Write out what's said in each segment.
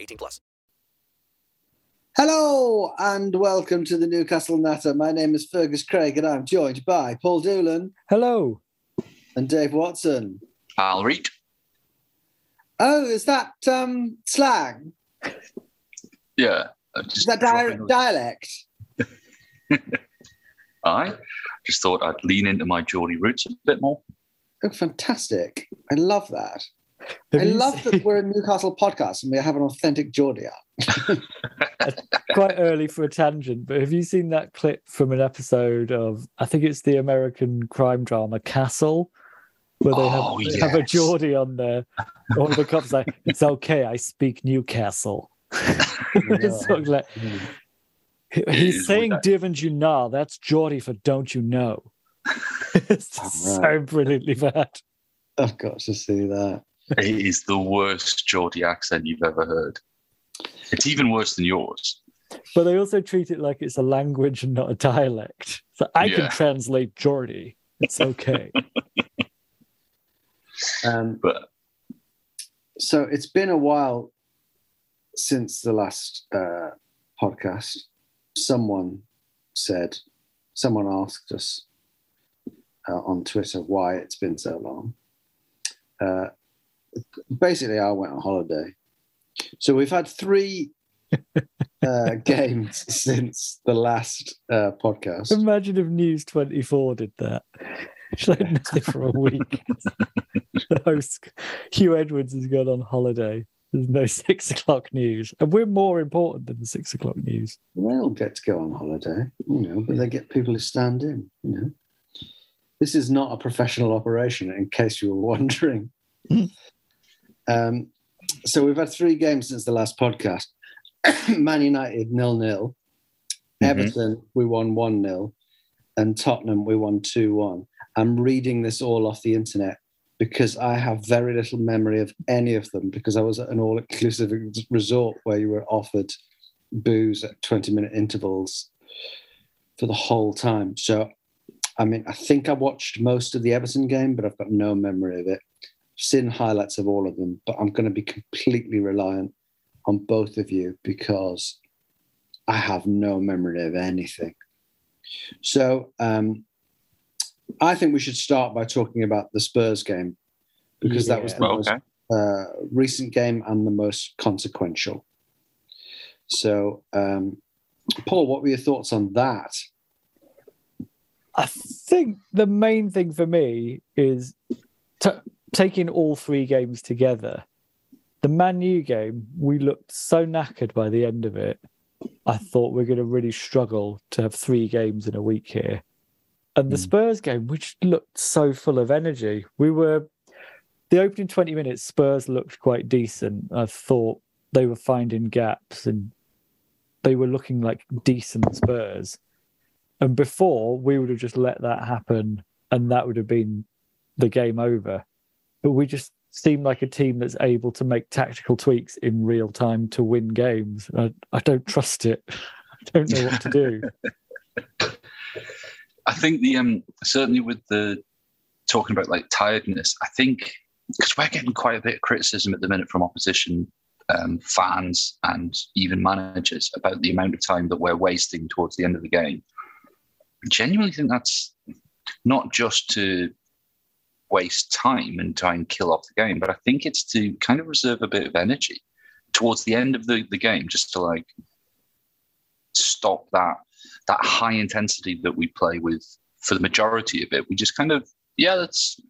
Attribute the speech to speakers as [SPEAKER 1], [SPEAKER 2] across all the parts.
[SPEAKER 1] 18 plus.
[SPEAKER 2] Hello and welcome to the Newcastle Natter. My name is Fergus Craig and I'm joined by Paul Doolan.
[SPEAKER 3] Hello.
[SPEAKER 2] And Dave Watson.
[SPEAKER 4] I'll read.
[SPEAKER 2] Oh, is that um, slang?
[SPEAKER 4] Yeah.
[SPEAKER 2] Is that di- dialect?
[SPEAKER 4] I just thought I'd lean into my Geordie roots a bit more.
[SPEAKER 2] Oh, fantastic. I love that. Have I love seen... that we're a Newcastle podcast and we have an authentic Geordie
[SPEAKER 3] Quite early for a tangent, but have you seen that clip from an episode of, I think it's the American crime drama Castle, where they,
[SPEAKER 4] oh,
[SPEAKER 3] have,
[SPEAKER 4] yes.
[SPEAKER 3] have a Geordie on there. One of the cops like, it's okay, I speak Newcastle. it's sort of like, He's saying "Didn't you know?" That's Geordie for "Don't you know?" it's right. so brilliantly bad.
[SPEAKER 2] I've got to see that.
[SPEAKER 4] It is the worst Geordie accent you've ever heard. It's even worse than yours.
[SPEAKER 3] But they also treat it like it's a language and not a dialect. So I yeah. can translate Geordie. It's okay.
[SPEAKER 2] um, but so it's been a while since the last uh, podcast someone said, someone asked us uh, on Twitter why it's been so long. Uh, basically, I went on holiday. So we've had three uh, games since the last uh, podcast.
[SPEAKER 3] Imagine if News 24 did that. Showed nothing for a week. the host, Huw Edwards, has gone on holiday. There's no six o'clock news, and we're more important than the six o'clock news.
[SPEAKER 2] They all get to go on holiday, you know, but they get people to stand in. You know, this is not a professional operation, in case you were wondering. Um, so we've had three games since the last podcast. Man United nil nil, mm-hmm. Everton we won one 0 and Tottenham we won two one. I'm reading this all off the internet because I have very little memory of any of them because I was at an all inclusive resort where you were offered booze at 20 minute intervals for the whole time. So, I mean, I think I watched most of the Everton game, but I've got no memory of it. I've seen highlights of all of them, but I'm going to be completely reliant on both of you because I have no memory of anything. So, um, I think we should start by talking about the Spurs game because yeah. that was the most uh, recent game and the most consequential. So, um, Paul, what were your thoughts on that?
[SPEAKER 3] I think the main thing for me is t- taking all three games together. The Man U game, we looked so knackered by the end of it. I thought we we're going to really struggle to have three games in a week here. And the mm. Spurs game, which looked so full of energy, we were the opening 20 minutes, Spurs looked quite decent. I thought they were finding gaps and they were looking like decent Spurs. And before, we would have just let that happen and that would have been the game over. But we just seem like a team that's able to make tactical tweaks in real time to win games. I, I don't trust it. I don't know what to do.
[SPEAKER 4] I think the um certainly with the talking about like tiredness, I think because we're getting quite a bit of criticism at the minute from opposition um, fans and even managers about the amount of time that we're wasting towards the end of the game. I genuinely think that's not just to waste time and try and kill off the game, but I think it's to kind of reserve a bit of energy towards the end of the, the game just to like stop that that high intensity that we play with for the majority of it. We just kind of yeah, that's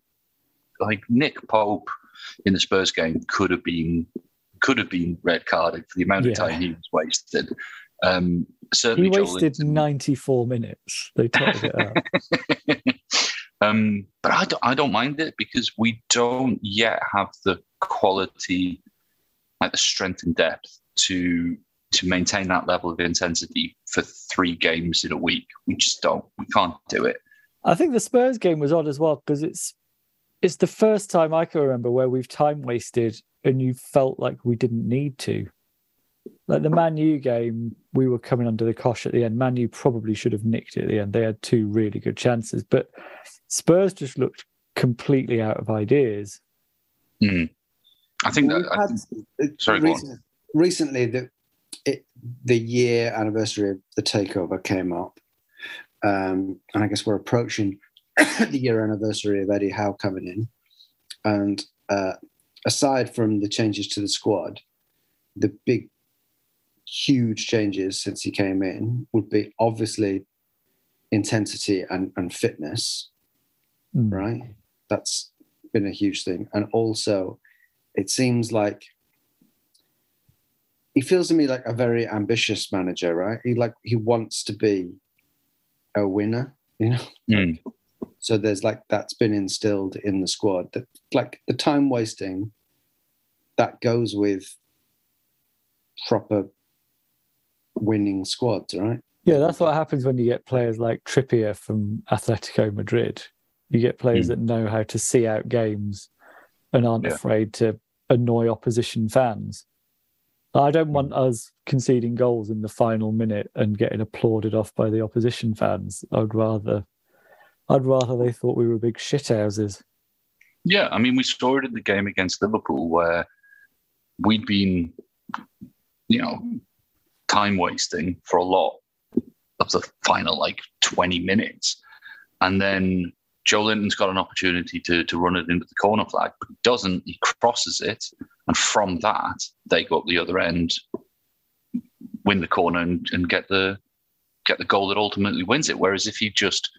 [SPEAKER 4] like Nick Pope in the Spurs game could have been could have been red carded for the amount of
[SPEAKER 3] Yeah.
[SPEAKER 4] time he was wasted. Um, certainly,
[SPEAKER 3] He wasted
[SPEAKER 4] Linton-
[SPEAKER 3] 94 minutes. They totted it up.
[SPEAKER 4] um, but I don't, I don't mind it because we don't yet have the quality, like the strength and depth to to maintain that level of intensity for three games in a week. We just don't. We can't do it.
[SPEAKER 3] I think the Spurs game was odd as well because it's it's the first time I can remember where we've time wasted and you felt like we didn't need to. Like the Man U game, we were coming under the cosh at the end. Man U probably should have nicked it at the end. They had two really good chances, but Spurs just looked completely out of ideas.
[SPEAKER 4] Mm. I think
[SPEAKER 2] We've
[SPEAKER 4] that. I think-
[SPEAKER 2] it-
[SPEAKER 4] Sorry, go on.
[SPEAKER 2] recent- recently the it, the year anniversary of the takeover came up, um, and I guess we're approaching the year anniversary of Eddie Howe coming in. And uh, aside from the changes to the squad, the big, huge changes since he came in would be obviously intensity and, and fitness
[SPEAKER 3] Mm.
[SPEAKER 2] right? That's been a huge thing. And also, it seems like he feels to me like a very ambitious manager, right? He like he wants to be a winner, you know.
[SPEAKER 4] Mm.
[SPEAKER 2] So there's like that's been instilled in the squad that like the time wasting that goes with proper winning squads, right?
[SPEAKER 3] Yeah, that's what happens when you get players like Trippier from Atletico Madrid. You get players
[SPEAKER 4] Mm.
[SPEAKER 3] that know how to see out games and aren't
[SPEAKER 4] Yeah.
[SPEAKER 3] afraid to annoy opposition fans. I don't want us conceding goals in the final minute and getting applauded off by the opposition fans. I'd rather, I'd rather they thought we were big shithouses.
[SPEAKER 4] Yeah, I mean, we saw it in the game against Liverpool where we'd been, you know, time wasting for a lot of the final like 20 minutes. And then Joelinton's got an opportunity to, to run it into the corner flag, but he doesn't. He crosses it. And from that, they go up the other end, win the corner, and, and get the get the goal that ultimately wins it. Whereas if he just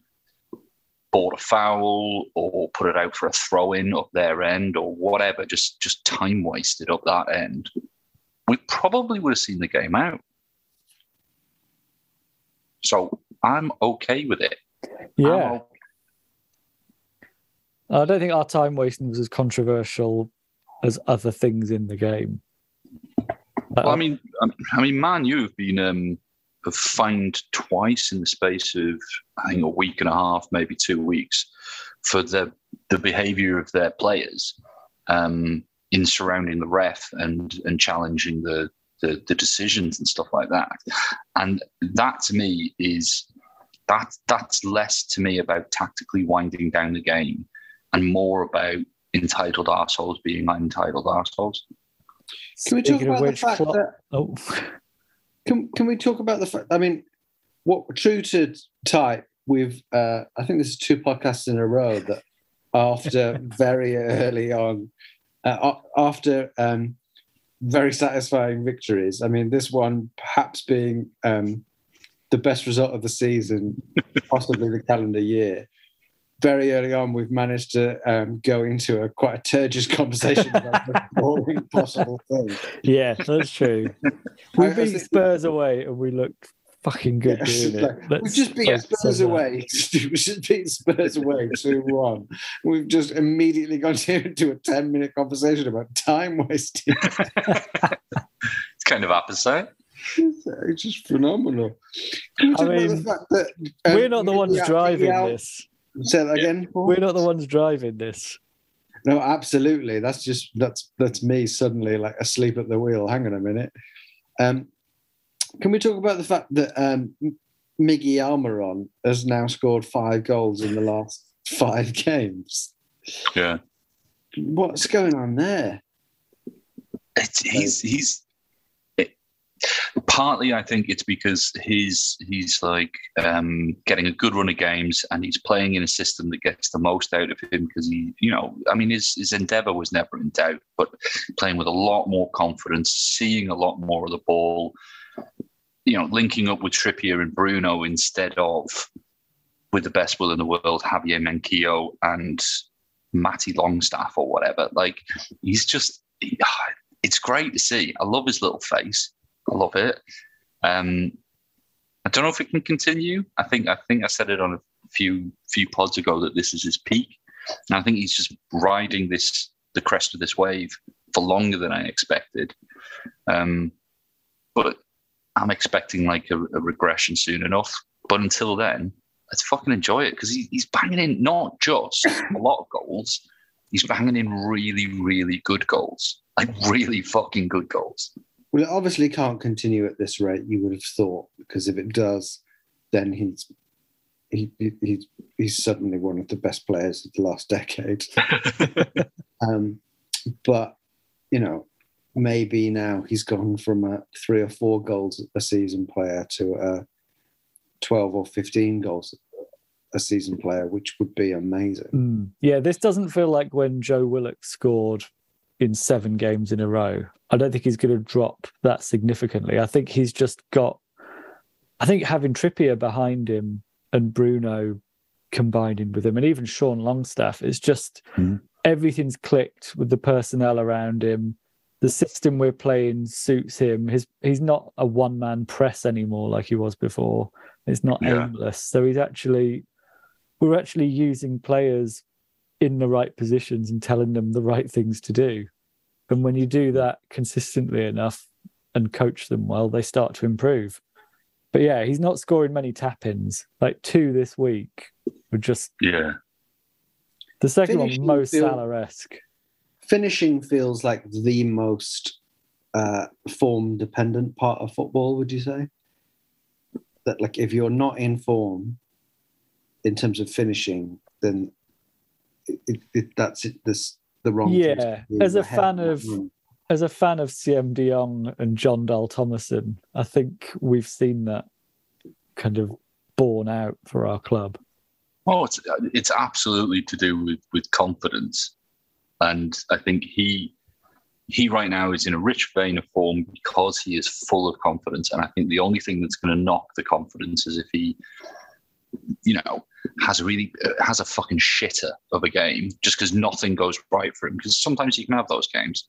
[SPEAKER 4] bought a foul or put it out for a throw in up their end or whatever, just just time wasted up that end, we probably would have seen the game out. So I'm okay with it.
[SPEAKER 3] Yeah,
[SPEAKER 4] o-
[SPEAKER 3] I don't think our time wasting was as controversial as other things in the game.
[SPEAKER 4] Well, I mean, um, I mean, Man, you've been um, fined twice in the space of I think a week and a half, maybe two weeks, for the the behaviour of their players um, in surrounding the ref and and challenging the, the the decisions and stuff like that. And that to me is that that's less to me about tactically winding down the game and more about entitled assholes being entitled assholes.
[SPEAKER 2] Can we talk about the fact
[SPEAKER 3] Klopp-
[SPEAKER 2] that
[SPEAKER 3] oh,
[SPEAKER 2] can can we talk about the fact? I mean, what true to type? We've uh, I think this is two podcasts in a row that after very early on, uh, after um, very satisfying victories. I mean, this one perhaps being um, the best result of the season, possibly the calendar year. Very early on, we've managed to um, go into a quite a turgid conversation about the boring possible thing.
[SPEAKER 3] yeah, that's true. We
[SPEAKER 2] I- I
[SPEAKER 3] beat Spurs away and we looked fucking good
[SPEAKER 2] Yeah, like. We've just beat
[SPEAKER 3] let's
[SPEAKER 2] Spurs away. we just beat Spurs away 2 1. We've just immediately gone into a 10 minute conversation about time wasting.
[SPEAKER 4] It's kind of opposite.
[SPEAKER 2] it's just phenomenal.
[SPEAKER 3] I mean,
[SPEAKER 2] that, um,
[SPEAKER 3] We're not the ones driving
[SPEAKER 2] Villarreal-
[SPEAKER 3] this.
[SPEAKER 2] Say that again. Paul?
[SPEAKER 3] We're not the ones driving this.
[SPEAKER 2] No, absolutely. That's just that's that's me suddenly like asleep at the wheel. Hang on a minute. Um, can we talk about the fact that um, Miggy Almiron has now scored five goals in the last five games?
[SPEAKER 4] Yeah.
[SPEAKER 2] What's going on there?
[SPEAKER 4] It's, he's he's it, partly I think it's because he's he's like um, getting a good run of games and he's playing in a system that gets the most out of him because he you know I mean his his endeavor was never in doubt but playing with a lot more confidence seeing a lot more of the ball you know linking up with Trippier and Bruno instead of with the best will in the world Javier Manquillo and Matty Longstaff or whatever like he's just it's great to see. I love his little face. I love it. Um, I don't know if it can continue. I think I think I said it on a few few pods ago that this is his peak, and I think he's just riding this the crest of this wave for longer than I expected. Um, but I'm expecting like a, a, regression soon enough. But until then, let's fucking enjoy it because he, he's banging in not just a lot of goals, he's banging in really, really good goals like really fucking good goals.
[SPEAKER 2] Well, it obviously can't continue at this rate. You would have thought because if it does, then he's he, he he's he's suddenly one of the best players of the last decade. um, but you know, maybe now he's gone from a three or four goals a season player to a twelve or fifteen goals a season player, which would be amazing.
[SPEAKER 3] Mm. Yeah, this doesn't feel like when Joe Willock scored in seven games in a row. I don't think he's going to drop that significantly. I think he's just got. I think having Trippier behind him and Bruno combining with him, and even Sean Longstaff, is just mm. everything's clicked with the personnel around him. The system we're playing suits him. His he's not a one man press anymore like he was before. It's not yeah. aimless. So he's actually we're actually using players in the right positions and telling them the right things to do. And when you do that consistently enough and coach them well, they start to improve. But yeah, he's not scoring many tap ins. Like two this week were just
[SPEAKER 4] yeah.
[SPEAKER 3] The second finishing one, most feel, Salah esque.
[SPEAKER 2] Finishing feels like the most uh, form dependent part of football. Would you say that, like, if you're not in form in terms of finishing, then it, it, that's it, this the wrong.
[SPEAKER 3] Yeah, as a fan of as a fan of Siem De Jong and Jon Dahl Tomasson, I think we've seen that kind of borne out for our club.
[SPEAKER 4] Oh, it's it's absolutely to do with with confidence, and I think he he right now is in a rich vein of form because he is full of confidence, and I think the only thing that's going to knock the confidence is if he, you know, has really uh, has a fucking shitter of a game just because nothing goes right for him. Because sometimes you can have those games,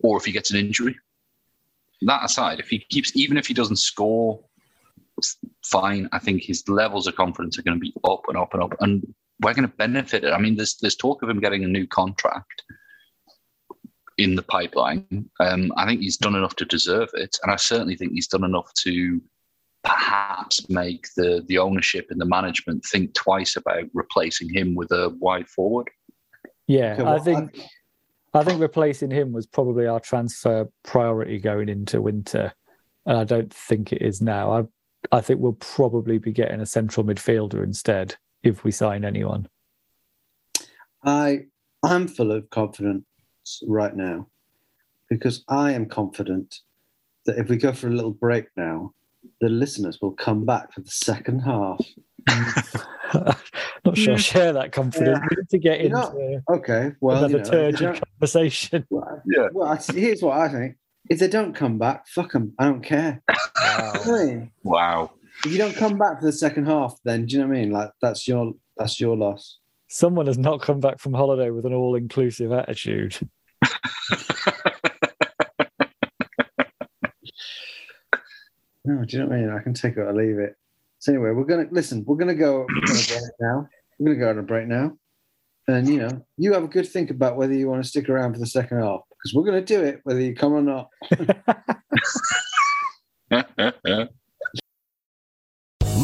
[SPEAKER 4] or if he gets an injury. That aside, if he keeps, even if he doesn't score, fine. I think his levels of confidence are going to be up and up and up, and we're going to benefit it. I mean, there's there's talk of him getting a new contract in the pipeline. Um, I think he's done enough to deserve it, and I certainly think he's done enough to perhaps make the the ownership and the management think twice about replacing him with a wide forward.
[SPEAKER 3] Yeah, okay, well, I think I think replacing him was probably our transfer priority going into winter, and I don't think it is now. I I think we'll probably be getting a central midfielder instead if we sign anyone.
[SPEAKER 2] I I'm full of confidence right now because I am confident that if we go for a little break now, the listeners will come back for the second half.
[SPEAKER 3] Not sure I share that confidence. Yeah. We need to get into
[SPEAKER 2] know, okay, well,
[SPEAKER 3] another you know, turgid conversation.
[SPEAKER 2] Well, yeah. Well, here's what I think: if they don't come back, fuck them. I don't care.
[SPEAKER 4] Wow. wow.
[SPEAKER 2] If you don't come back for the second half, then do you know what I mean? Like that's your that's your loss.
[SPEAKER 3] Someone has not come back from holiday with an all-inclusive attitude.
[SPEAKER 2] No, do you know what I mean? I can take it or leave it. So anyway, we're gonna listen. We're gonna go. We're gonna go now. We're gonna go on a break now, and you know, you have a good think about whether you want to stick around for the second half because we're gonna do it whether you come or not.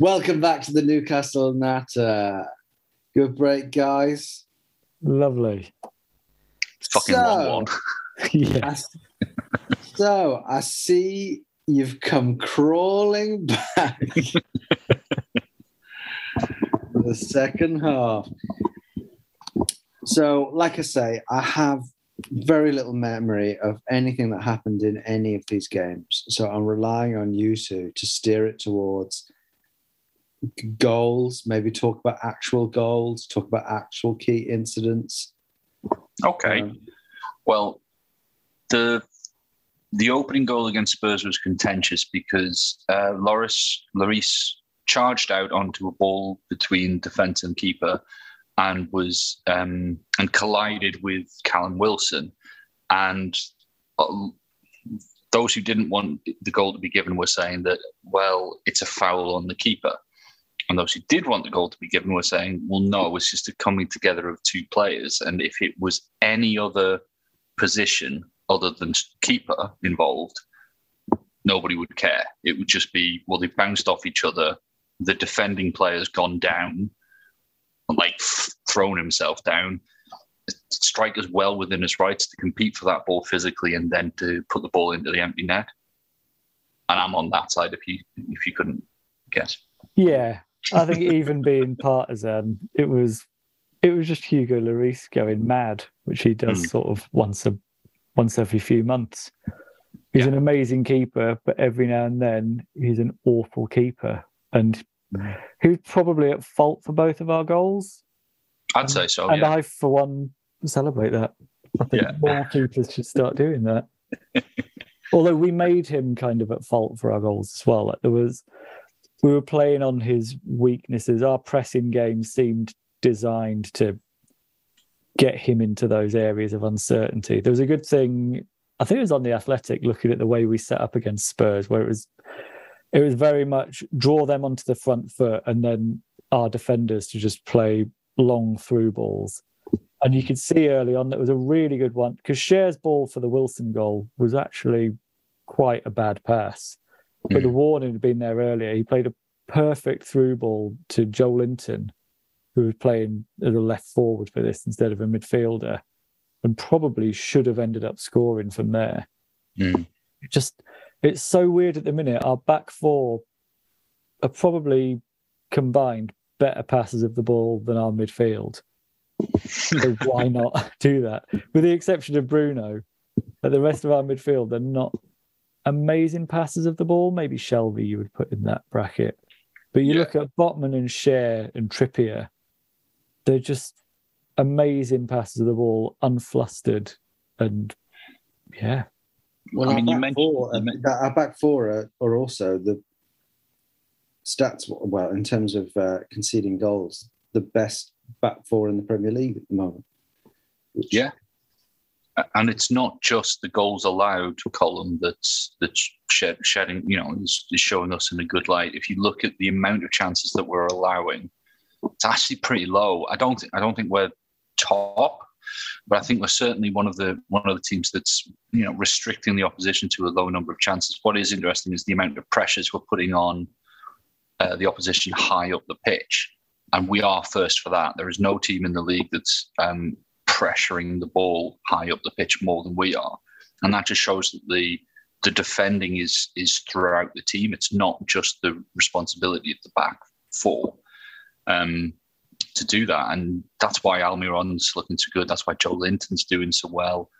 [SPEAKER 2] Welcome back to the Newcastle Natter. Good break, guys.
[SPEAKER 3] Lovely.
[SPEAKER 4] It's fucking
[SPEAKER 2] So-
[SPEAKER 4] 1 1.
[SPEAKER 3] Yeah.
[SPEAKER 2] So I see you've come crawling back. the second half. So, like I say, I have very little memory of anything that happened in any of these games. So I'm relying on you two to steer it towards goals, maybe talk about actual goals, talk about actual key incidents.
[SPEAKER 4] Okay.
[SPEAKER 2] Um,
[SPEAKER 4] Well, the the opening goal against Spurs was contentious because uh, Loris Lloris charged out onto a ball between defence and keeper, and was um, and collided with Callum Wilson, and uh, those who didn't want the goal to be given were saying that well it's a foul on the keeper. Those who did want the goal to be given were saying, well, no, it was just a coming together of two players. And if it was any other position other than keeper involved, nobody would care. It would just be, well, they bounced off each other. The defending player's gone down, like thrown himself down. Striker's well within his rights to compete for that ball physically and then to put the ball into the empty net. And I'm on that side if you if you couldn't guess.
[SPEAKER 3] Yeah, I think even being partisan, it was it was just Hugo Lloris going mad, which he does
[SPEAKER 4] Mm.
[SPEAKER 3] sort of once a once every few months. He's an amazing keeper, but every now and then he's an awful keeper, and he was probably at fault for both of our goals.
[SPEAKER 4] I'd say so.
[SPEAKER 3] and
[SPEAKER 4] yeah.
[SPEAKER 3] I, for one, celebrate that. I think
[SPEAKER 4] Yeah.
[SPEAKER 3] more keepers should start doing that. Although we made him kind of at fault for our goals as well. Like there was, we were playing on his weaknesses. Our pressing game seemed designed to get him into those areas of uncertainty. There was a good thing, I think it was on the Athletic, looking at the way we set up against Spurs, where it was, it was very much draw them onto the front foot and then our defenders to just play long through balls. And you could see early on that was a really good one because Schär's ball for the Wilson goal was actually quite a bad pass. But the warning had been there earlier. He played a perfect through ball to Joelinton, who was playing as a left forward for this instead of a midfielder, and probably should have ended up scoring from there.
[SPEAKER 4] Mm.
[SPEAKER 3] It just it's so weird at the minute. Our back four are probably combined better passes of the ball than our midfield. so why not do that? With the exception of Bruno, but the rest of our midfield they're not amazing passes of the ball. Maybe Shelvey you would put in that bracket. But you look at Botman and Schär and Trippier, they're just amazing passes of the ball, unflustered, and yeah.
[SPEAKER 2] Well,
[SPEAKER 4] I mean, you
[SPEAKER 2] back
[SPEAKER 4] mentioned-
[SPEAKER 2] four,
[SPEAKER 4] you
[SPEAKER 2] uh, our back four are, are also the stats. Well, in terms of uh, conceding goals, the best back four in the Premier League at the moment.
[SPEAKER 4] Yeah. And it's not just the goals allowed column that's that's shed, shedding, you know, is, is showing us in a good light. If you look at the amount of chances that we're allowing, it's actually pretty low. I don't I don't think we're top, but I think we're certainly one of the one of the teams that's you know restricting the opposition to a low number of chances. What is interesting is the amount of pressures we're putting on uh, the opposition high up the pitch, and we are first for that. There is no team in the league that's um, pressuring the ball high up the pitch more than we are, and that just shows that the the defending is is throughout the team. It's not just the responsibility of the back four um, to do that, and that's why Almiron's looking so good. That's why Joelinton's doing so well.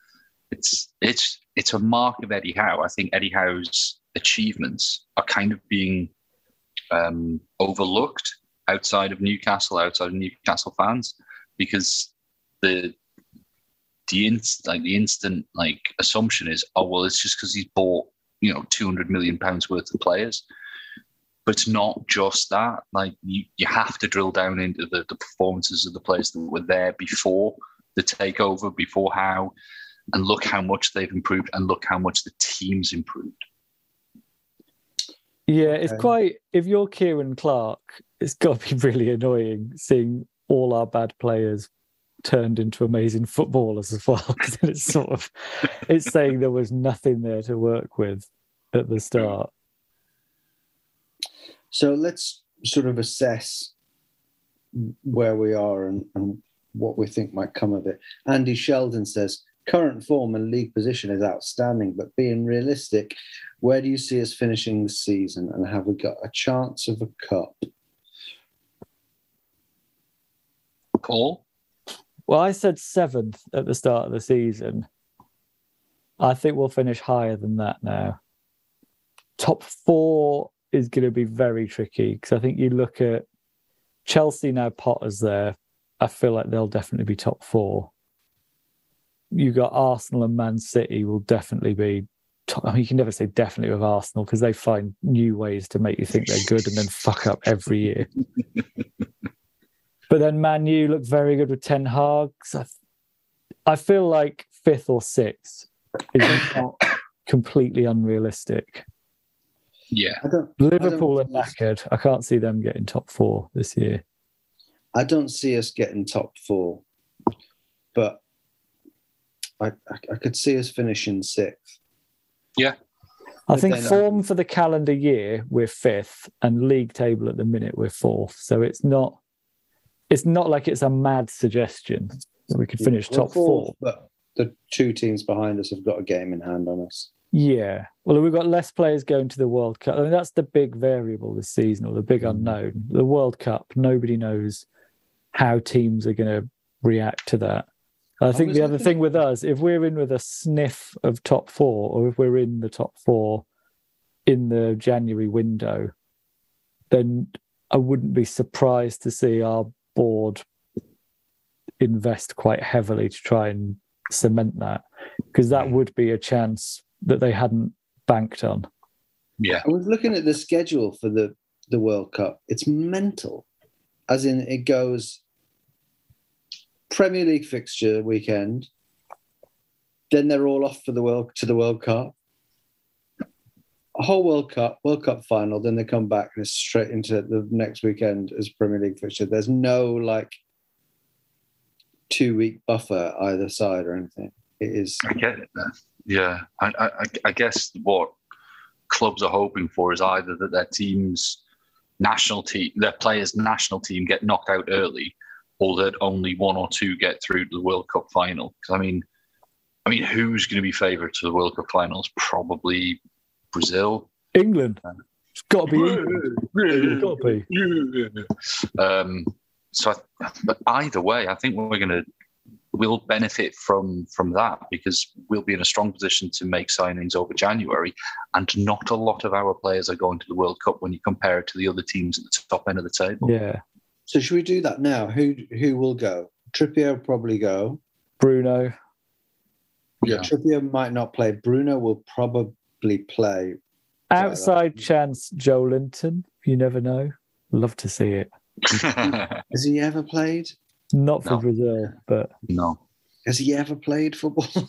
[SPEAKER 4] It's it's it's a mark of Eddie Howe. I think Eddie Howe's achievements are kind of being um, overlooked outside of Newcastle, outside of Newcastle fans, because the the inst- like the instant like assumption is, oh well, it's just because he's bought you know two hundred million pounds worth of players. But it's not just that. Like you, you have to drill down into the, the performances of the players that were there before the takeover, before Howe, and look how much they've improved, and look how much the team's improved.
[SPEAKER 3] Yeah, it's
[SPEAKER 2] Okay.
[SPEAKER 3] quite. If you're Ciaran Clark, it's got to be really annoying seeing all our bad players turned into amazing footballers as well. Because it's sort of, it's saying there was nothing there to work with at the start.
[SPEAKER 2] So let's sort of assess where we are and, and what we think might come of it. Andy Sheldon says current form and league position is outstanding, but being realistic, where do you see us finishing the season and have we got a chance of a cup?
[SPEAKER 4] Paul,
[SPEAKER 3] Well, I said seventh at the start of the season. I think we'll finish higher than that now. Top four is going to be very tricky because I think you look at Chelsea now, Potter's there. I feel like they'll definitely be top four. You got Arsenal and Man City will definitely be. Top, I mean, you can never say definitely with Arsenal because they find new ways to make you think they're good and then fuck up every year. But then Man U look very good with Ten Hag. So I, I feel like fifth or sixth is not completely unrealistic.
[SPEAKER 4] yeah,
[SPEAKER 2] I don't,
[SPEAKER 3] Liverpool
[SPEAKER 2] I
[SPEAKER 3] are
[SPEAKER 2] don't,
[SPEAKER 3] knackered. I can't see them getting top four this year.
[SPEAKER 2] I don't see us getting top four, but I, I, I could see us finishing sixth.
[SPEAKER 4] yeah,
[SPEAKER 3] I
[SPEAKER 2] But
[SPEAKER 3] think
[SPEAKER 2] then, uh,
[SPEAKER 3] form for the calendar year we're fifth, and league table at the minute we're fourth. So it's not, it's not like it's a mad suggestion that we could finish top four.
[SPEAKER 2] But the two teams behind us have got a game in hand on us.
[SPEAKER 3] Yeah. Well, we've got less players going to the World Cup. I mean, that's the big variable this season, or the big mm. unknown. The World Cup, nobody knows how teams are going to react to that. I think the other thing with us, if we're in with a sniff of top four, or if we're in the top four in the January window, then I wouldn't be surprised to see our board invest quite heavily to try and cement that because that would be a chance that they hadn't banked on.
[SPEAKER 4] yeah.
[SPEAKER 2] I was looking at the schedule for the the World Cup. It's mental, as in it goes Premier League fixture weekend, then they're all off for the world to the World Cup. A whole World Cup, World Cup final, then they come back and it's straight into the next weekend as Premier League fixture. There's no like two week buffer either side or anything. It is
[SPEAKER 4] I get it. Yeah, I, I, I guess what clubs are hoping for is either that their teams, national team, their players' national team get knocked out early, or that only one or two get through to the World Cup final. Because I mean, I mean, who's going to be favoured to the World Cup finals? Probably Brazil.
[SPEAKER 3] England. It's got to be England. It's got to be.
[SPEAKER 4] Um, so, I, but either way, I think we're going to we'll benefit from from that because we'll be in a strong position to make signings over January, and not a lot of our players are going to the World Cup when you compare it to the other teams at the top end of the table.
[SPEAKER 3] Yeah.
[SPEAKER 2] so. Should we do that now? Who who will go? Trippier will probably go.
[SPEAKER 3] Bruno.
[SPEAKER 2] Yeah, Trippier might not play. Bruno will probably play.
[SPEAKER 3] Outside chance, Joelinton. You never know. Love to see it.
[SPEAKER 2] Has he ever played?
[SPEAKER 3] Not for
[SPEAKER 4] No.
[SPEAKER 3] Brazil, but
[SPEAKER 4] no.
[SPEAKER 2] Has he ever played football?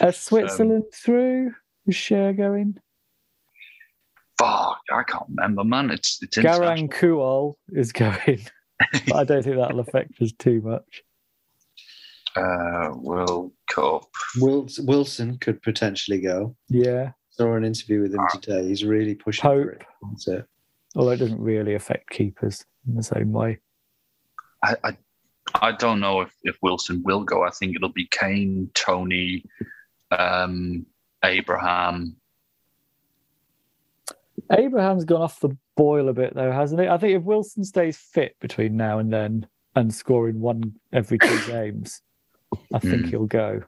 [SPEAKER 3] as Switzerland through, is Schär going?
[SPEAKER 4] Fuck, I can't remember, man. It's it's
[SPEAKER 3] Garang
[SPEAKER 4] international.
[SPEAKER 3] Kuol is going. I don't think that'll affect us too much.
[SPEAKER 4] Uh, World Cup.
[SPEAKER 2] Wilson could potentially go.
[SPEAKER 3] Yeah.
[SPEAKER 2] Saw an interview with him today. He's really pushing for it. That's it.
[SPEAKER 3] Although it doesn't really affect keepers in the same way.
[SPEAKER 4] I, I I don't know if, if Wilson will go. I think it'll be Kane, Toney, um, Abraham.
[SPEAKER 3] Abraham's gone off the boil a bit though, hasn't he? I think if Wilson stays fit between now and then and scoring one every two games, I think
[SPEAKER 4] Hmm.
[SPEAKER 3] he'll go.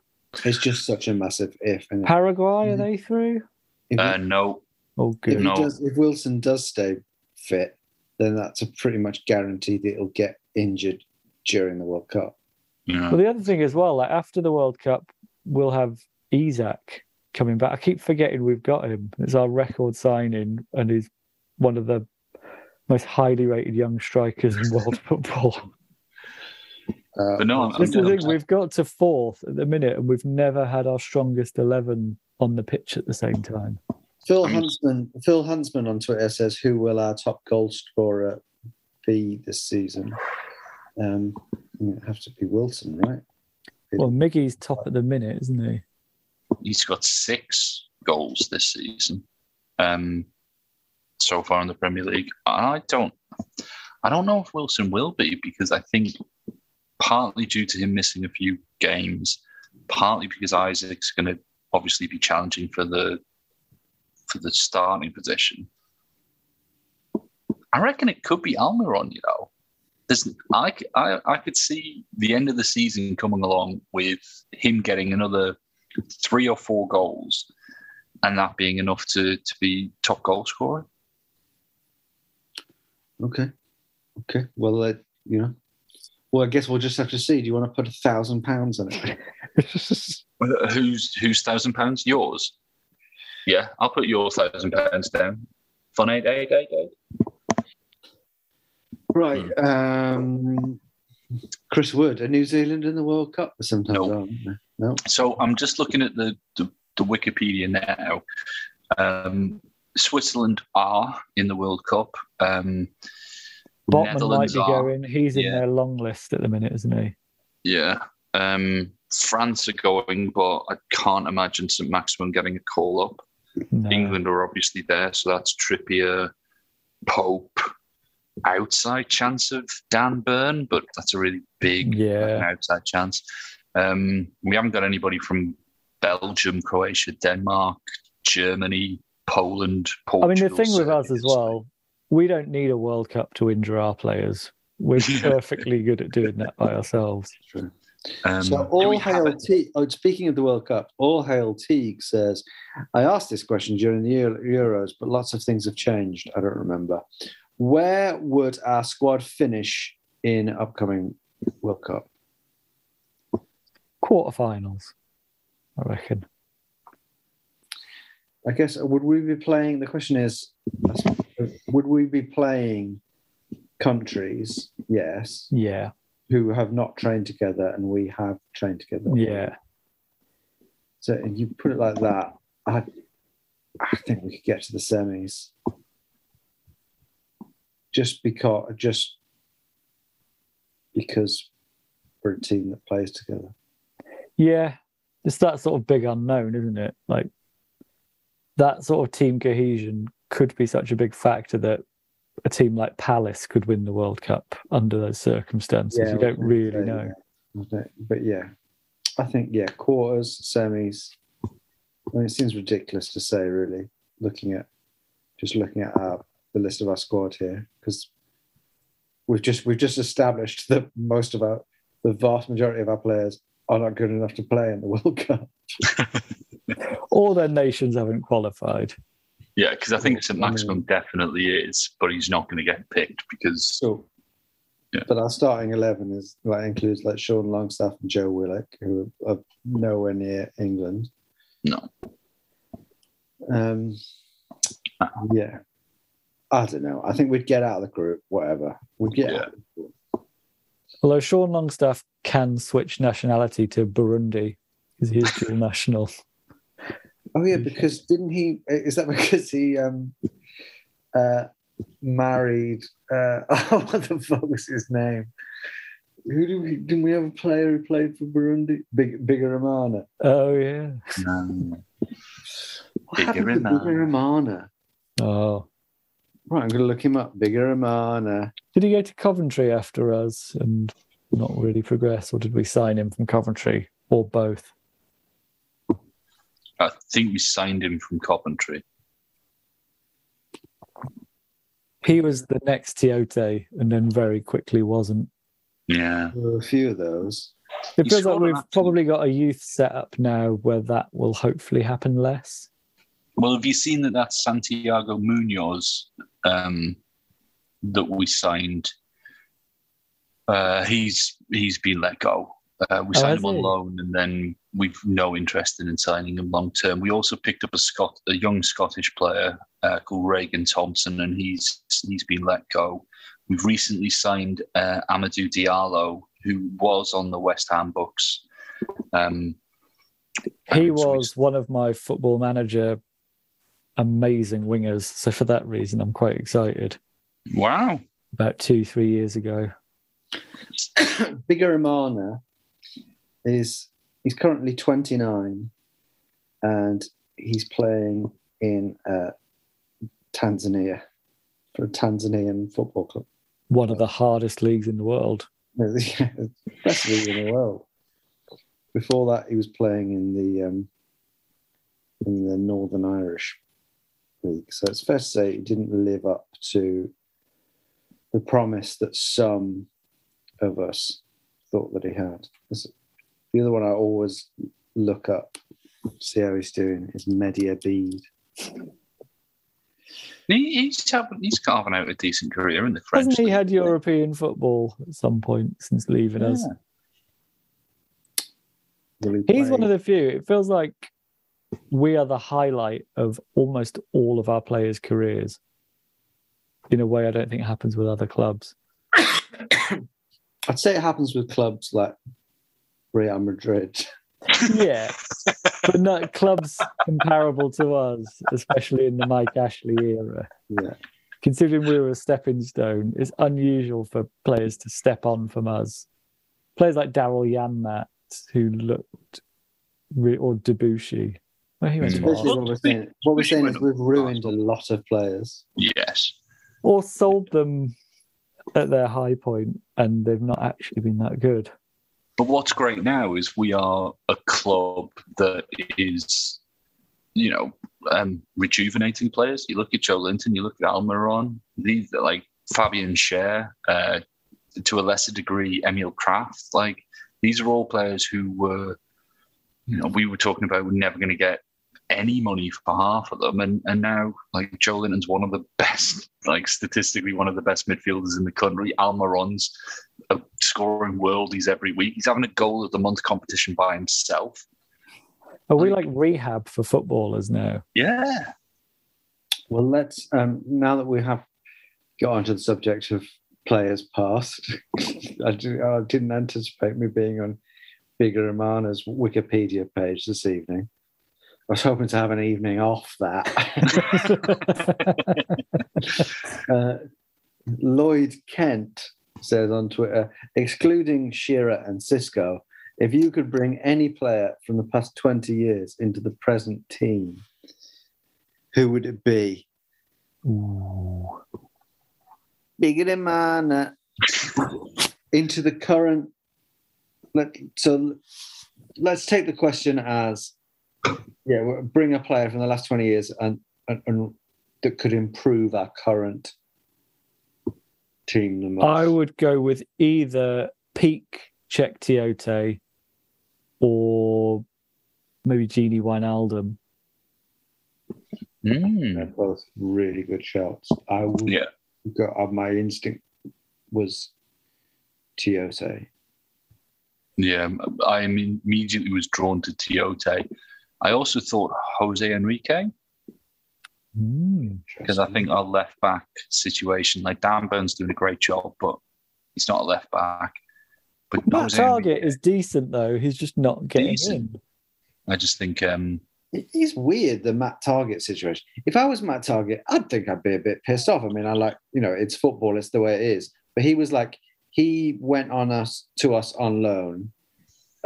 [SPEAKER 2] It's just such a massive if. isn't it?
[SPEAKER 3] Paraguay, are they through?
[SPEAKER 2] If,
[SPEAKER 4] Uh, no,
[SPEAKER 3] Oh,
[SPEAKER 2] if,
[SPEAKER 3] good.
[SPEAKER 2] he
[SPEAKER 4] no.
[SPEAKER 2] does, if Wilson does stay fit, then that's a pretty much guarantee that he'll get injured during the World Cup.
[SPEAKER 4] Yeah.
[SPEAKER 3] Well, the other thing as well, like after the World Cup, we'll have Isak coming back. I keep forgetting we've got him. It's our record signing, and he's one of the most highly rated young strikers in world football.
[SPEAKER 2] Uh,
[SPEAKER 4] But no, I'm, I'm,
[SPEAKER 3] this is the
[SPEAKER 4] I'm-
[SPEAKER 3] thing, we've got to fourth at the minute, and we've never had our strongest 11 on the pitch at the same time.
[SPEAKER 2] Phil Huntsman. Phil Huntsman on Twitter says, "Who will our top goal scorer be this season?" Um, it have to be Wilson, right?
[SPEAKER 3] Well, Miggy's top at the minute, isn't he?
[SPEAKER 4] he's got six goals this season um, so far in the Premier League. I don't, I don't know if Wilson will be because I think partly due to him missing a few games, partly because Isak's going to obviously be challenging for the for the starting position. I reckon it could be Almiron. You know, there's I could see the end of the season coming along with him getting another three or four goals, and that being enough to to be top goal scorer.
[SPEAKER 2] Okay, okay. Well, uh, you know, well, I guess we'll just have to see. Do you want to put a thousand pounds on it?
[SPEAKER 4] Who's who's thousand pounds? Yours? Yeah, I'll put your thousand pounds down. Fun eight eight eight eight.
[SPEAKER 2] right. Um, Chris Wood, a New Zealand in the World Cup sometimes.
[SPEAKER 4] No.
[SPEAKER 2] No.
[SPEAKER 4] So I'm just looking at the the, the Wikipedia now. Um, Switzerland are in the World Cup. Um,
[SPEAKER 3] Botman might be
[SPEAKER 4] are.
[SPEAKER 3] going. He's in
[SPEAKER 4] Yeah.
[SPEAKER 3] their long list at the minute, isn't he?
[SPEAKER 4] Yeah. Um, France are going, but I can't imagine St. Maximin getting a call up.
[SPEAKER 3] No.
[SPEAKER 4] England are obviously there, so that's Trippier, Pope, outside chance of Dan Burn, but that's a really big
[SPEAKER 3] Yeah.
[SPEAKER 4] outside chance. Um, we haven't got anybody from Belgium, Croatia, Denmark, Germany, Poland,
[SPEAKER 3] I mean, the thing with us as well, we don't need a World Cup to injure our players. We're perfectly good at doing that by ourselves.
[SPEAKER 2] True.
[SPEAKER 4] Um,
[SPEAKER 2] So all hail
[SPEAKER 4] it?
[SPEAKER 2] Teague. Oh, speaking of the World Cup, all hail Teague says, I asked this question during the Euros, but lots of things have changed. I don't remember. Where would our squad finish in upcoming World Cup?
[SPEAKER 3] Quarterfinals, I reckon.
[SPEAKER 2] I guess would we be playing? The question is, would we be playing countries? Yes,
[SPEAKER 3] Yeah,
[SPEAKER 2] who have not trained together, and we have trained together.
[SPEAKER 3] yeah.
[SPEAKER 2] So if you put it like that, I, I think we could get to the semis. Just because, just because we're a team that plays together.
[SPEAKER 3] Yeah, it's that sort of big unknown, isn't it? Like that sort of team cohesion could be such a big factor that a team like Palace could win the World Cup under those circumstances.
[SPEAKER 2] Yeah,
[SPEAKER 3] you don't really
[SPEAKER 2] gonna say,
[SPEAKER 3] know.
[SPEAKER 2] I don't- But yeah, I think yeah, quarters, semis. I mean, it seems ridiculous to say, really, looking at just looking at our, the list of our squad here, because we've just we've just established that most of our the vast majority of our players are not good enough to play in the World Cup.
[SPEAKER 3] All their nations haven't qualified.
[SPEAKER 4] Yeah, because I think St.
[SPEAKER 2] I mean-
[SPEAKER 4] Maximum definitely is, but he's not going to get picked because
[SPEAKER 2] So,
[SPEAKER 4] Yeah.
[SPEAKER 2] but our starting eleven is like includes like Sean Longstaff and Joe Willock, who are, are nowhere near England.
[SPEAKER 4] no.
[SPEAKER 2] Um, yeah, I don't know. I think we'd get out of the group, whatever. We'd get
[SPEAKER 4] Yeah.
[SPEAKER 2] out. Of the group.
[SPEAKER 3] Although Sean Longstaff can switch nationality to Burundi because he is dual national.
[SPEAKER 2] Oh yeah, because didn't he? Is that because he um uh married? Uh, oh, what the fuck was his name? Who did we? Didn't we have a player who played for Burundi? Big Bigirimana.
[SPEAKER 3] Oh yeah.
[SPEAKER 4] Um,
[SPEAKER 2] What
[SPEAKER 4] Bigger
[SPEAKER 2] happened to
[SPEAKER 4] Amana.
[SPEAKER 2] Bigirimana?
[SPEAKER 3] Oh.
[SPEAKER 2] Right, I'm going to look him up. Bigirimana.
[SPEAKER 3] Did he go to Coventry after us and not really progress, or did we sign him from Coventry, or both?
[SPEAKER 4] I think we signed him from Coventry.
[SPEAKER 3] He was the next Tiote, and then very quickly wasn't.
[SPEAKER 4] Yeah.
[SPEAKER 2] There were a few of those.
[SPEAKER 3] It feels like we've
[SPEAKER 4] an
[SPEAKER 3] probably got a youth set up now where that will hopefully happen less.
[SPEAKER 4] Well, have you seen that that's Santiago Munoz um, that we signed? Uh, he's he's been let go. Uh, we
[SPEAKER 3] Oh,
[SPEAKER 4] signed
[SPEAKER 3] has
[SPEAKER 4] him on
[SPEAKER 3] he?
[SPEAKER 4] loan, and then we've no interest in signing him long term. We also picked up a Scot, a young Scottish player uh, called Reagan Thompson, and he's he's been let go. We've recently signed uh, Amadou Diallo, who was on the West Ham books. Um,
[SPEAKER 3] He
[SPEAKER 4] so we
[SPEAKER 3] was one of my football manager amazing wingers. So for that reason, I'm quite excited.
[SPEAKER 4] Wow.
[SPEAKER 3] About two, three years ago.
[SPEAKER 2] Bigirimana is he's currently 29 and he's playing in uh, Tanzania for a Tanzanian football club.
[SPEAKER 3] One of the hardest leagues in the world.
[SPEAKER 2] Yeah, best league in the world. Before that, he was playing in the um, in the Northern Irish league. So it's fair to say he didn't live up to the promise that some of us thought that he had. The other one I always look up, see how he's doing, is Mehdi Abeid.
[SPEAKER 4] he, he's having, he's carving out a decent career in the French.
[SPEAKER 3] Hasn't he
[SPEAKER 4] league.
[SPEAKER 3] had European football at some point since leaving us?
[SPEAKER 4] Yeah.
[SPEAKER 2] Will he
[SPEAKER 3] He's one of the few. It feels like we are the highlight of almost all of our players' careers in a way I don't think it happens with other clubs.
[SPEAKER 2] I'd say it happens with clubs like Real Madrid.
[SPEAKER 3] yeah, but not clubs comparable to us, especially in the Mike Ashley era.
[SPEAKER 2] Yeah.
[SPEAKER 3] Considering we were a stepping stone, it's unusual for players to step on from us. Players like Daryl Janmaat, who looked, re- or Debuchy. Well, he went to
[SPEAKER 2] Basically,
[SPEAKER 3] Arsenal.
[SPEAKER 2] what we're saying, what we're saying is we've ruined a lot of players.
[SPEAKER 4] Yes.
[SPEAKER 3] or sold them at their high point, and they've not actually been that good.
[SPEAKER 4] But what's great now is we are a club that is, you know, um, rejuvenating players. You look at Joelinton, you look at Almiron, these like Fabian Schär, uh, to a lesser degree, Emil Krafth. Like these are all players who were, you know, we were talking about we're never going to get any money for half of them, and and now like Joelinton's one of the best, like statistically one of the best midfielders in the country. Almiron's scoring worldies every week. He's having a goal of the month competition by himself.
[SPEAKER 3] Are we like rehab for footballers now?
[SPEAKER 4] Yeah.
[SPEAKER 2] Well, let's um, now that we have got onto the subject of players past. I, do, I didn't anticipate me being on Bigirimana's Wikipedia page this evening. I was hoping to have an evening off that. uh, Lloyd Kent says on Twitter, excluding Shearer and Cisco, if you could bring any player from the past 20 years into the present team, who would it be? Bigirimana. into the current. Let, so let's take the question as yeah, bring a player from the last 20 years and, and, and that could improve our current team the most.
[SPEAKER 3] I would go with either peak Cheick Tiote or maybe Gini Wijnaldum.
[SPEAKER 2] They're both really good shots. I would
[SPEAKER 4] Yeah.
[SPEAKER 2] go. uh, my instinct was Tiote.
[SPEAKER 4] Yeah, I immediately was drawn to Tiote. I also thought Jose Enrique because I think our left back situation, like Dan Burns doing a great job, but he's not a left back. But Matt
[SPEAKER 3] Targett is decent though. He's just not getting
[SPEAKER 4] Decent.
[SPEAKER 3] in.
[SPEAKER 4] I just think um,
[SPEAKER 2] It is weird the Matt Targett situation. If I was Matt Targett, I'd think I'd be a bit pissed off. I mean, I like you know, it's football, it's the way it is. But he was like, he went on us to us on loan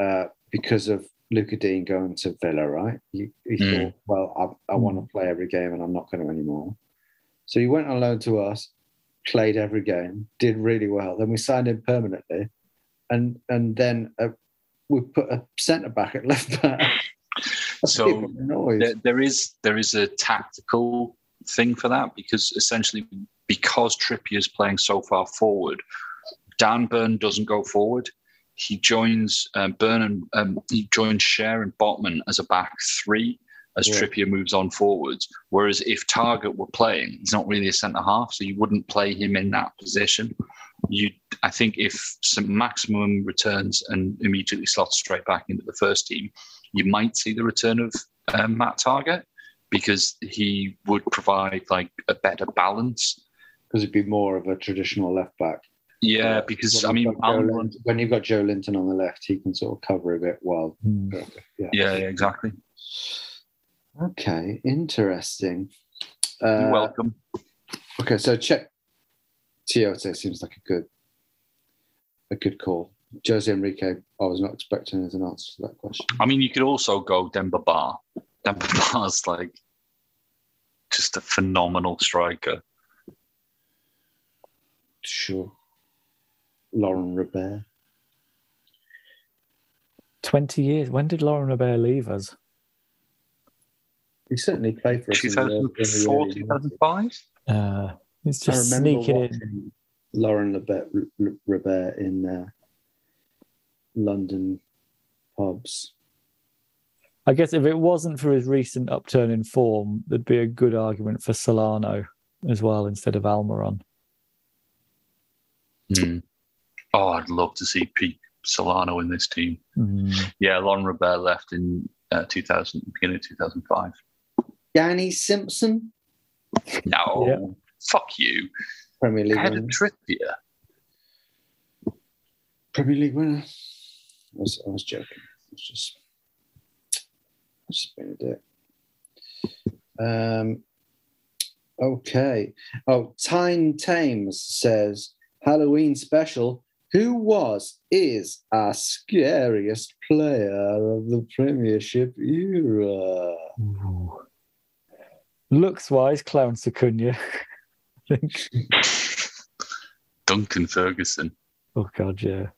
[SPEAKER 2] uh, because of Lucas Digne going to Villa, right? He,
[SPEAKER 4] Mm.
[SPEAKER 2] thought, well, I, I want to play every game, and I'm not going to anymore. So he went on loan to us, played every game, did really well. Then we signed him permanently, and and then uh, we put a centre back at left back.
[SPEAKER 4] so there, there is there is a tactical thing for that because essentially because Trippier is playing so far forward, Dan Burn doesn't go forward. He joins um, Burn and um, he joins Schär and Botman as a back three as
[SPEAKER 2] Yeah.
[SPEAKER 4] Trippier moves on forwards. Whereas if Targett were playing, he's not really a centre half, so you wouldn't play him in that position. you, I think, if St. Maximin returns and immediately slots straight back into the first team, you might see the return of um, Matt Targett because he would provide like a better balance.
[SPEAKER 2] Because it'd be more of a traditional left back.
[SPEAKER 4] Yeah, because I mean,
[SPEAKER 2] got Joe
[SPEAKER 4] Almiron-
[SPEAKER 2] Linton- when you've got Joelinton on the left, he can sort of cover a bit while. Yeah.
[SPEAKER 4] yeah, yeah, exactly.
[SPEAKER 2] Okay, interesting.
[SPEAKER 4] You're
[SPEAKER 2] Uh,
[SPEAKER 4] welcome.
[SPEAKER 2] Okay, so Cheick Tiote seems like a good a good call. Jose Enrique, I was not expecting as an answer to that question.
[SPEAKER 4] I mean, you could also go Demba Ba. Demba Ba's like just a phenomenal striker.
[SPEAKER 2] Sure. Laurent Robert.
[SPEAKER 3] 20 years. When did Laurent Robert leave us?
[SPEAKER 2] He certainly played for us. in the- in the
[SPEAKER 4] 2004,
[SPEAKER 2] early
[SPEAKER 4] 2005?
[SPEAKER 3] Uh, it's
[SPEAKER 2] I remember
[SPEAKER 3] sneaking in.
[SPEAKER 2] Laurent Robert, Robert in uh, London pubs.
[SPEAKER 3] I guess if it wasn't for his recent upturn in form, there'd be a good argument for Solano as well instead of Almiron.
[SPEAKER 4] Hmm. Oh, I'd love to see Pete Solano in this team.
[SPEAKER 3] Mm.
[SPEAKER 4] Yeah, Laurent Robert left in uh, 2000, beginning of 2005.
[SPEAKER 2] Danny Simpson,
[SPEAKER 4] No, fuck you.
[SPEAKER 2] Premier League
[SPEAKER 4] Head
[SPEAKER 2] winner.
[SPEAKER 4] of Trippier.
[SPEAKER 2] Premier League winner. I was, I was joking. I was just, I just being a dick. Um, okay. Oh, Tyne Thames says Halloween special. Who was, is our scariest player of the Premiership era?
[SPEAKER 3] Looks wise, Clarence Acuna. Think.
[SPEAKER 4] Duncan Ferguson.
[SPEAKER 3] Oh, God, yeah.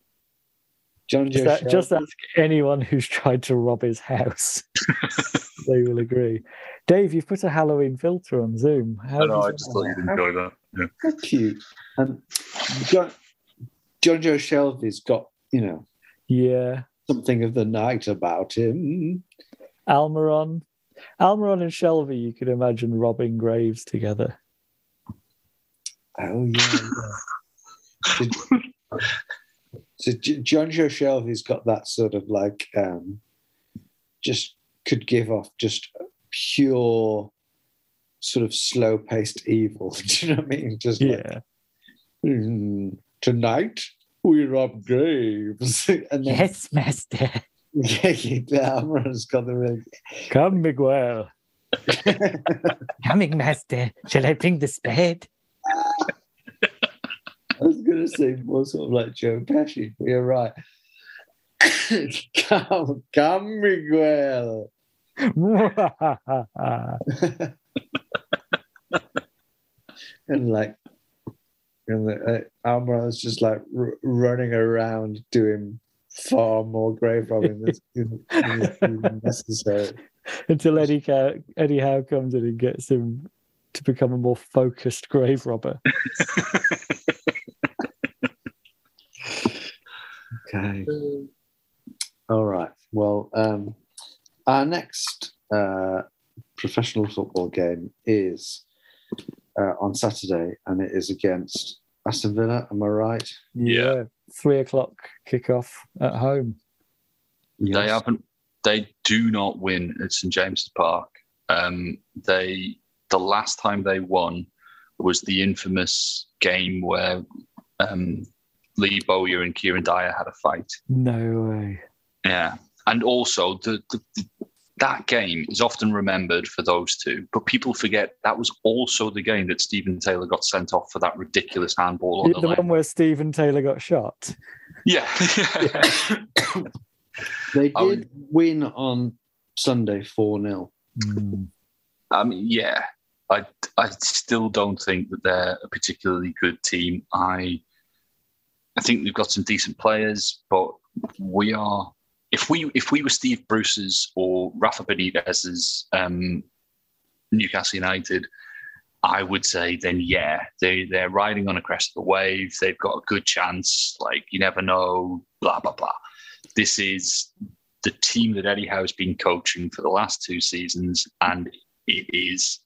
[SPEAKER 2] John
[SPEAKER 3] Just,
[SPEAKER 2] Joe
[SPEAKER 3] a- just ask anyone who's tried to rob his house. they will agree. Dave, you've put a Halloween filter on Zoom. How
[SPEAKER 4] I know, I just thought you'd enjoy that. Yeah.
[SPEAKER 2] How cute. And John, Jonjo Shelvey's got, you know,
[SPEAKER 3] Yeah.
[SPEAKER 2] something of the night about him.
[SPEAKER 3] Almiron. Almiron and Shelby, you could imagine robbing graves together.
[SPEAKER 2] Oh yeah. yeah. so, Jonjo Shelvey's got that sort of like um just could give off just pure sort of slow paced evil. Do you know what I mean? Just like,
[SPEAKER 3] Yeah.
[SPEAKER 2] "Hmm, tonight we rob graves. and then
[SPEAKER 3] Yes, master.
[SPEAKER 2] yeah, yeah, Amron's got the really
[SPEAKER 3] Come, Miguel. Coming, master. Shall I bring the spade?
[SPEAKER 2] I was going to say more sort of like Joe Pesci, but you're right. come, come, Miguel. and like, and the, uh, Almiron's just like r- running around doing far more grave robbing than necessary.
[SPEAKER 3] Until Eddie, Cow- Eddie Howe comes in and gets him to become a more focused grave robber.
[SPEAKER 2] Okay. All right. Well, um, our next uh, professional football game is uh, on Saturday, and it is against Aston Villa. Am I right?
[SPEAKER 3] Yeah. Three o'clock kickoff at home.
[SPEAKER 4] They haven't. They do not win at St James's Park. Um, they the last time they won was the infamous game where um, Lee Bowyer and Kieran Dyer had a fight.
[SPEAKER 3] No way.
[SPEAKER 4] Yeah, and also the, the, the that game is often remembered for those two, but people forget that was also the game that Stephen Taylor got sent off for that ridiculous handball on
[SPEAKER 3] The,
[SPEAKER 4] the, leg.
[SPEAKER 3] one where Stephen Taylor got shot.
[SPEAKER 4] Yeah,
[SPEAKER 2] They
[SPEAKER 4] I
[SPEAKER 2] did win on Sunday 4 0. Hmm.
[SPEAKER 4] I mean, yeah, I I still don't think that they're a particularly good team. I I think we've got some decent players, but we are if we if we were Steve Bruce's or Rafa Benitez's um, Newcastle United, I would say then yeah, they they're riding on a crest of the wave. They've got a good chance. Like you never know. Blah blah blah. This is the team that Eddie Howe's been coaching for the last two seasons, and it is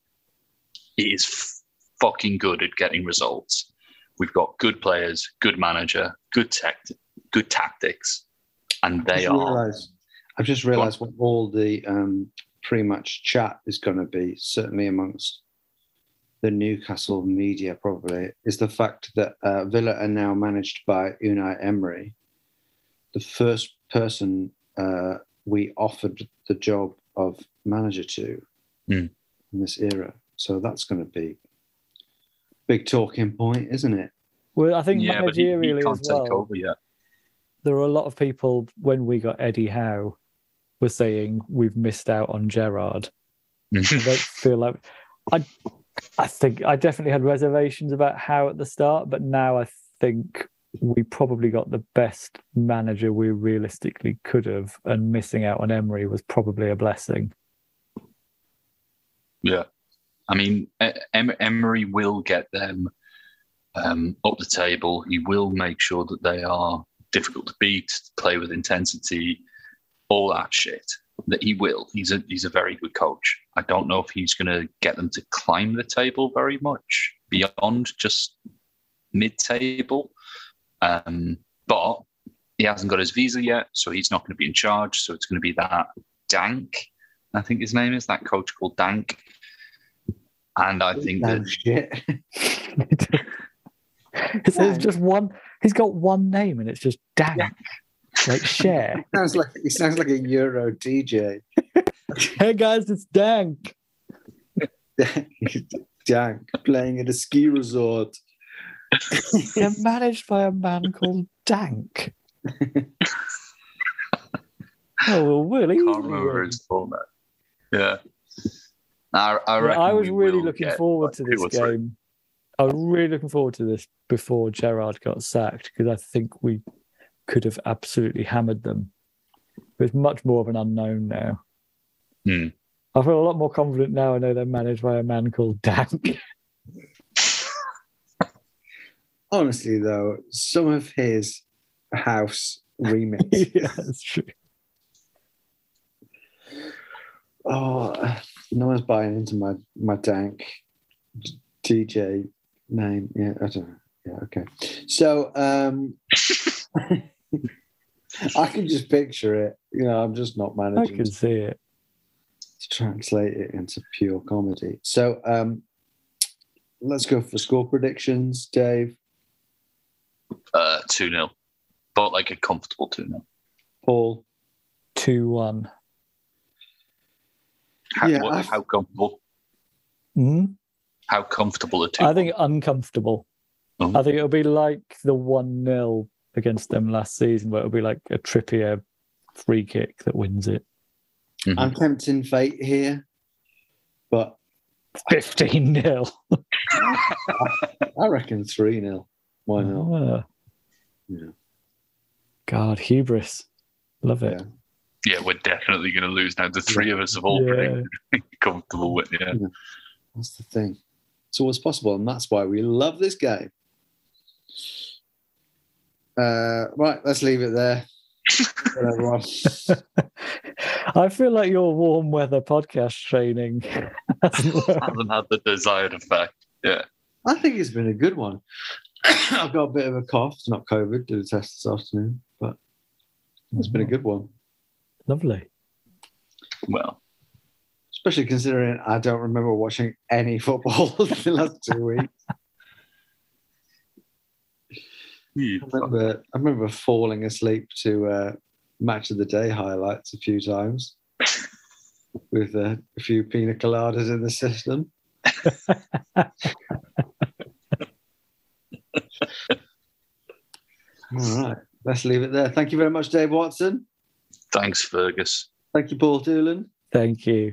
[SPEAKER 4] it is f- fucking good at getting results. we've got good players, good manager, good tech, good tactics, and they
[SPEAKER 2] just
[SPEAKER 4] are.
[SPEAKER 2] realised- I've just realised what all the um, pre-match chat is going to be, certainly amongst the Newcastle media, probably, is the fact that uh, Villa are now managed by Unai Emery, the first person uh, we offered the job of manager to
[SPEAKER 4] Mm.
[SPEAKER 2] in this era. So that's going to be big talking point, isn't it?
[SPEAKER 3] Well, I think
[SPEAKER 4] Yeah, but he, he can't
[SPEAKER 3] as
[SPEAKER 4] take
[SPEAKER 3] well. There are a lot of people when we got Eddie Howe were saying we've missed out on Gerrard. I don't feel like I I think I definitely had reservations about Howe at the start, but now I think we probably got the best manager we realistically could have, and missing out on Emery was probably a blessing.
[SPEAKER 4] Yeah, I mean, em- Emery will get them um, up the table. He will make sure that they are difficult to beat, play with intensity, all that shit. That he will. He's a he's a very good coach. I don't know if he's going to get them to climb the table very much beyond just mid-table, um, but he hasn't got his visa yet, so he's not going to be in charge. So it's going to be that Dank, I think his name is that coach called Dank. And I think
[SPEAKER 2] Damn
[SPEAKER 4] that
[SPEAKER 2] shit.
[SPEAKER 3] It's, it's just one. He's got one name, and it's just Dank, like share.
[SPEAKER 2] sounds like he sounds like a Euro DJ.
[SPEAKER 3] hey guys, it's Dank.
[SPEAKER 2] Dank playing at a ski resort.
[SPEAKER 3] They're managed by a man called Dank. oh, well, really?
[SPEAKER 4] can't remember his full name. Yeah. I, I,
[SPEAKER 3] Yeah, I was
[SPEAKER 4] we
[SPEAKER 3] really
[SPEAKER 4] will
[SPEAKER 3] looking forward
[SPEAKER 4] like,
[SPEAKER 3] to this
[SPEAKER 4] or three.
[SPEAKER 3] game. I was really looking forward to this before Gerrard got sacked because I think we could have absolutely hammered them. But it's much more of an unknown now.
[SPEAKER 4] Hmm.
[SPEAKER 3] I feel a lot more confident now. I know they're managed by a man called Dank.
[SPEAKER 2] Honestly, though, some of his house remix.
[SPEAKER 3] yeah, that's true.
[SPEAKER 2] Oh, no one's buying into my my dank DJ name. Yeah, I don't know. Yeah, okay. So um I can just picture it. You know, I'm just not managing.
[SPEAKER 3] I
[SPEAKER 2] managing
[SPEAKER 3] can
[SPEAKER 2] to,
[SPEAKER 3] see it.
[SPEAKER 2] to translate it into pure comedy. So um let's go for score predictions, Dave.
[SPEAKER 4] Uh, 2 0. But like a comfortable 2 0.
[SPEAKER 2] Paul.
[SPEAKER 3] 2 1.
[SPEAKER 4] How,
[SPEAKER 2] Yeah,
[SPEAKER 4] what-
[SPEAKER 2] I've-
[SPEAKER 4] how comfortable?
[SPEAKER 3] hmm
[SPEAKER 4] How comfortable a 2
[SPEAKER 3] I think uncomfortable.
[SPEAKER 4] Oh.
[SPEAKER 3] I think it'll be like the 1 0 against them last season, where it'll be like a Trippier free kick that wins it.
[SPEAKER 4] Mm-hmm.
[SPEAKER 2] I'm tempting fate here, but
[SPEAKER 3] 15 0.
[SPEAKER 2] I reckon 3 0. Why not? Yeah.
[SPEAKER 3] God, hubris. Love it.
[SPEAKER 4] Yeah, we're definitely going to lose now. The three of us have all
[SPEAKER 3] Yeah.
[SPEAKER 4] predicted comfortable with yeah.
[SPEAKER 2] That's the thing. It's always possible, and that's why we love this game. Uh, right, let's leave it there.
[SPEAKER 3] I feel like your warm weather podcast training hasn't.
[SPEAKER 4] Hasn't had the desired effect. Yeah.
[SPEAKER 2] I think it's been a good one. I've got a bit of a cough. It's not COVID. Did a test this afternoon, but it's been a good one.
[SPEAKER 3] Lovely.
[SPEAKER 4] Well,
[SPEAKER 2] Especially considering I don't remember watching any football the last two weeks. I remember, I remember falling asleep to uh, match of the day highlights a few times with uh, a few pina coladas in the system. All right, let's leave it there. Thank you very much, Dave Watson.
[SPEAKER 4] thanks, Fergus.
[SPEAKER 2] Thank you, Paul Doolan.
[SPEAKER 3] Thank you.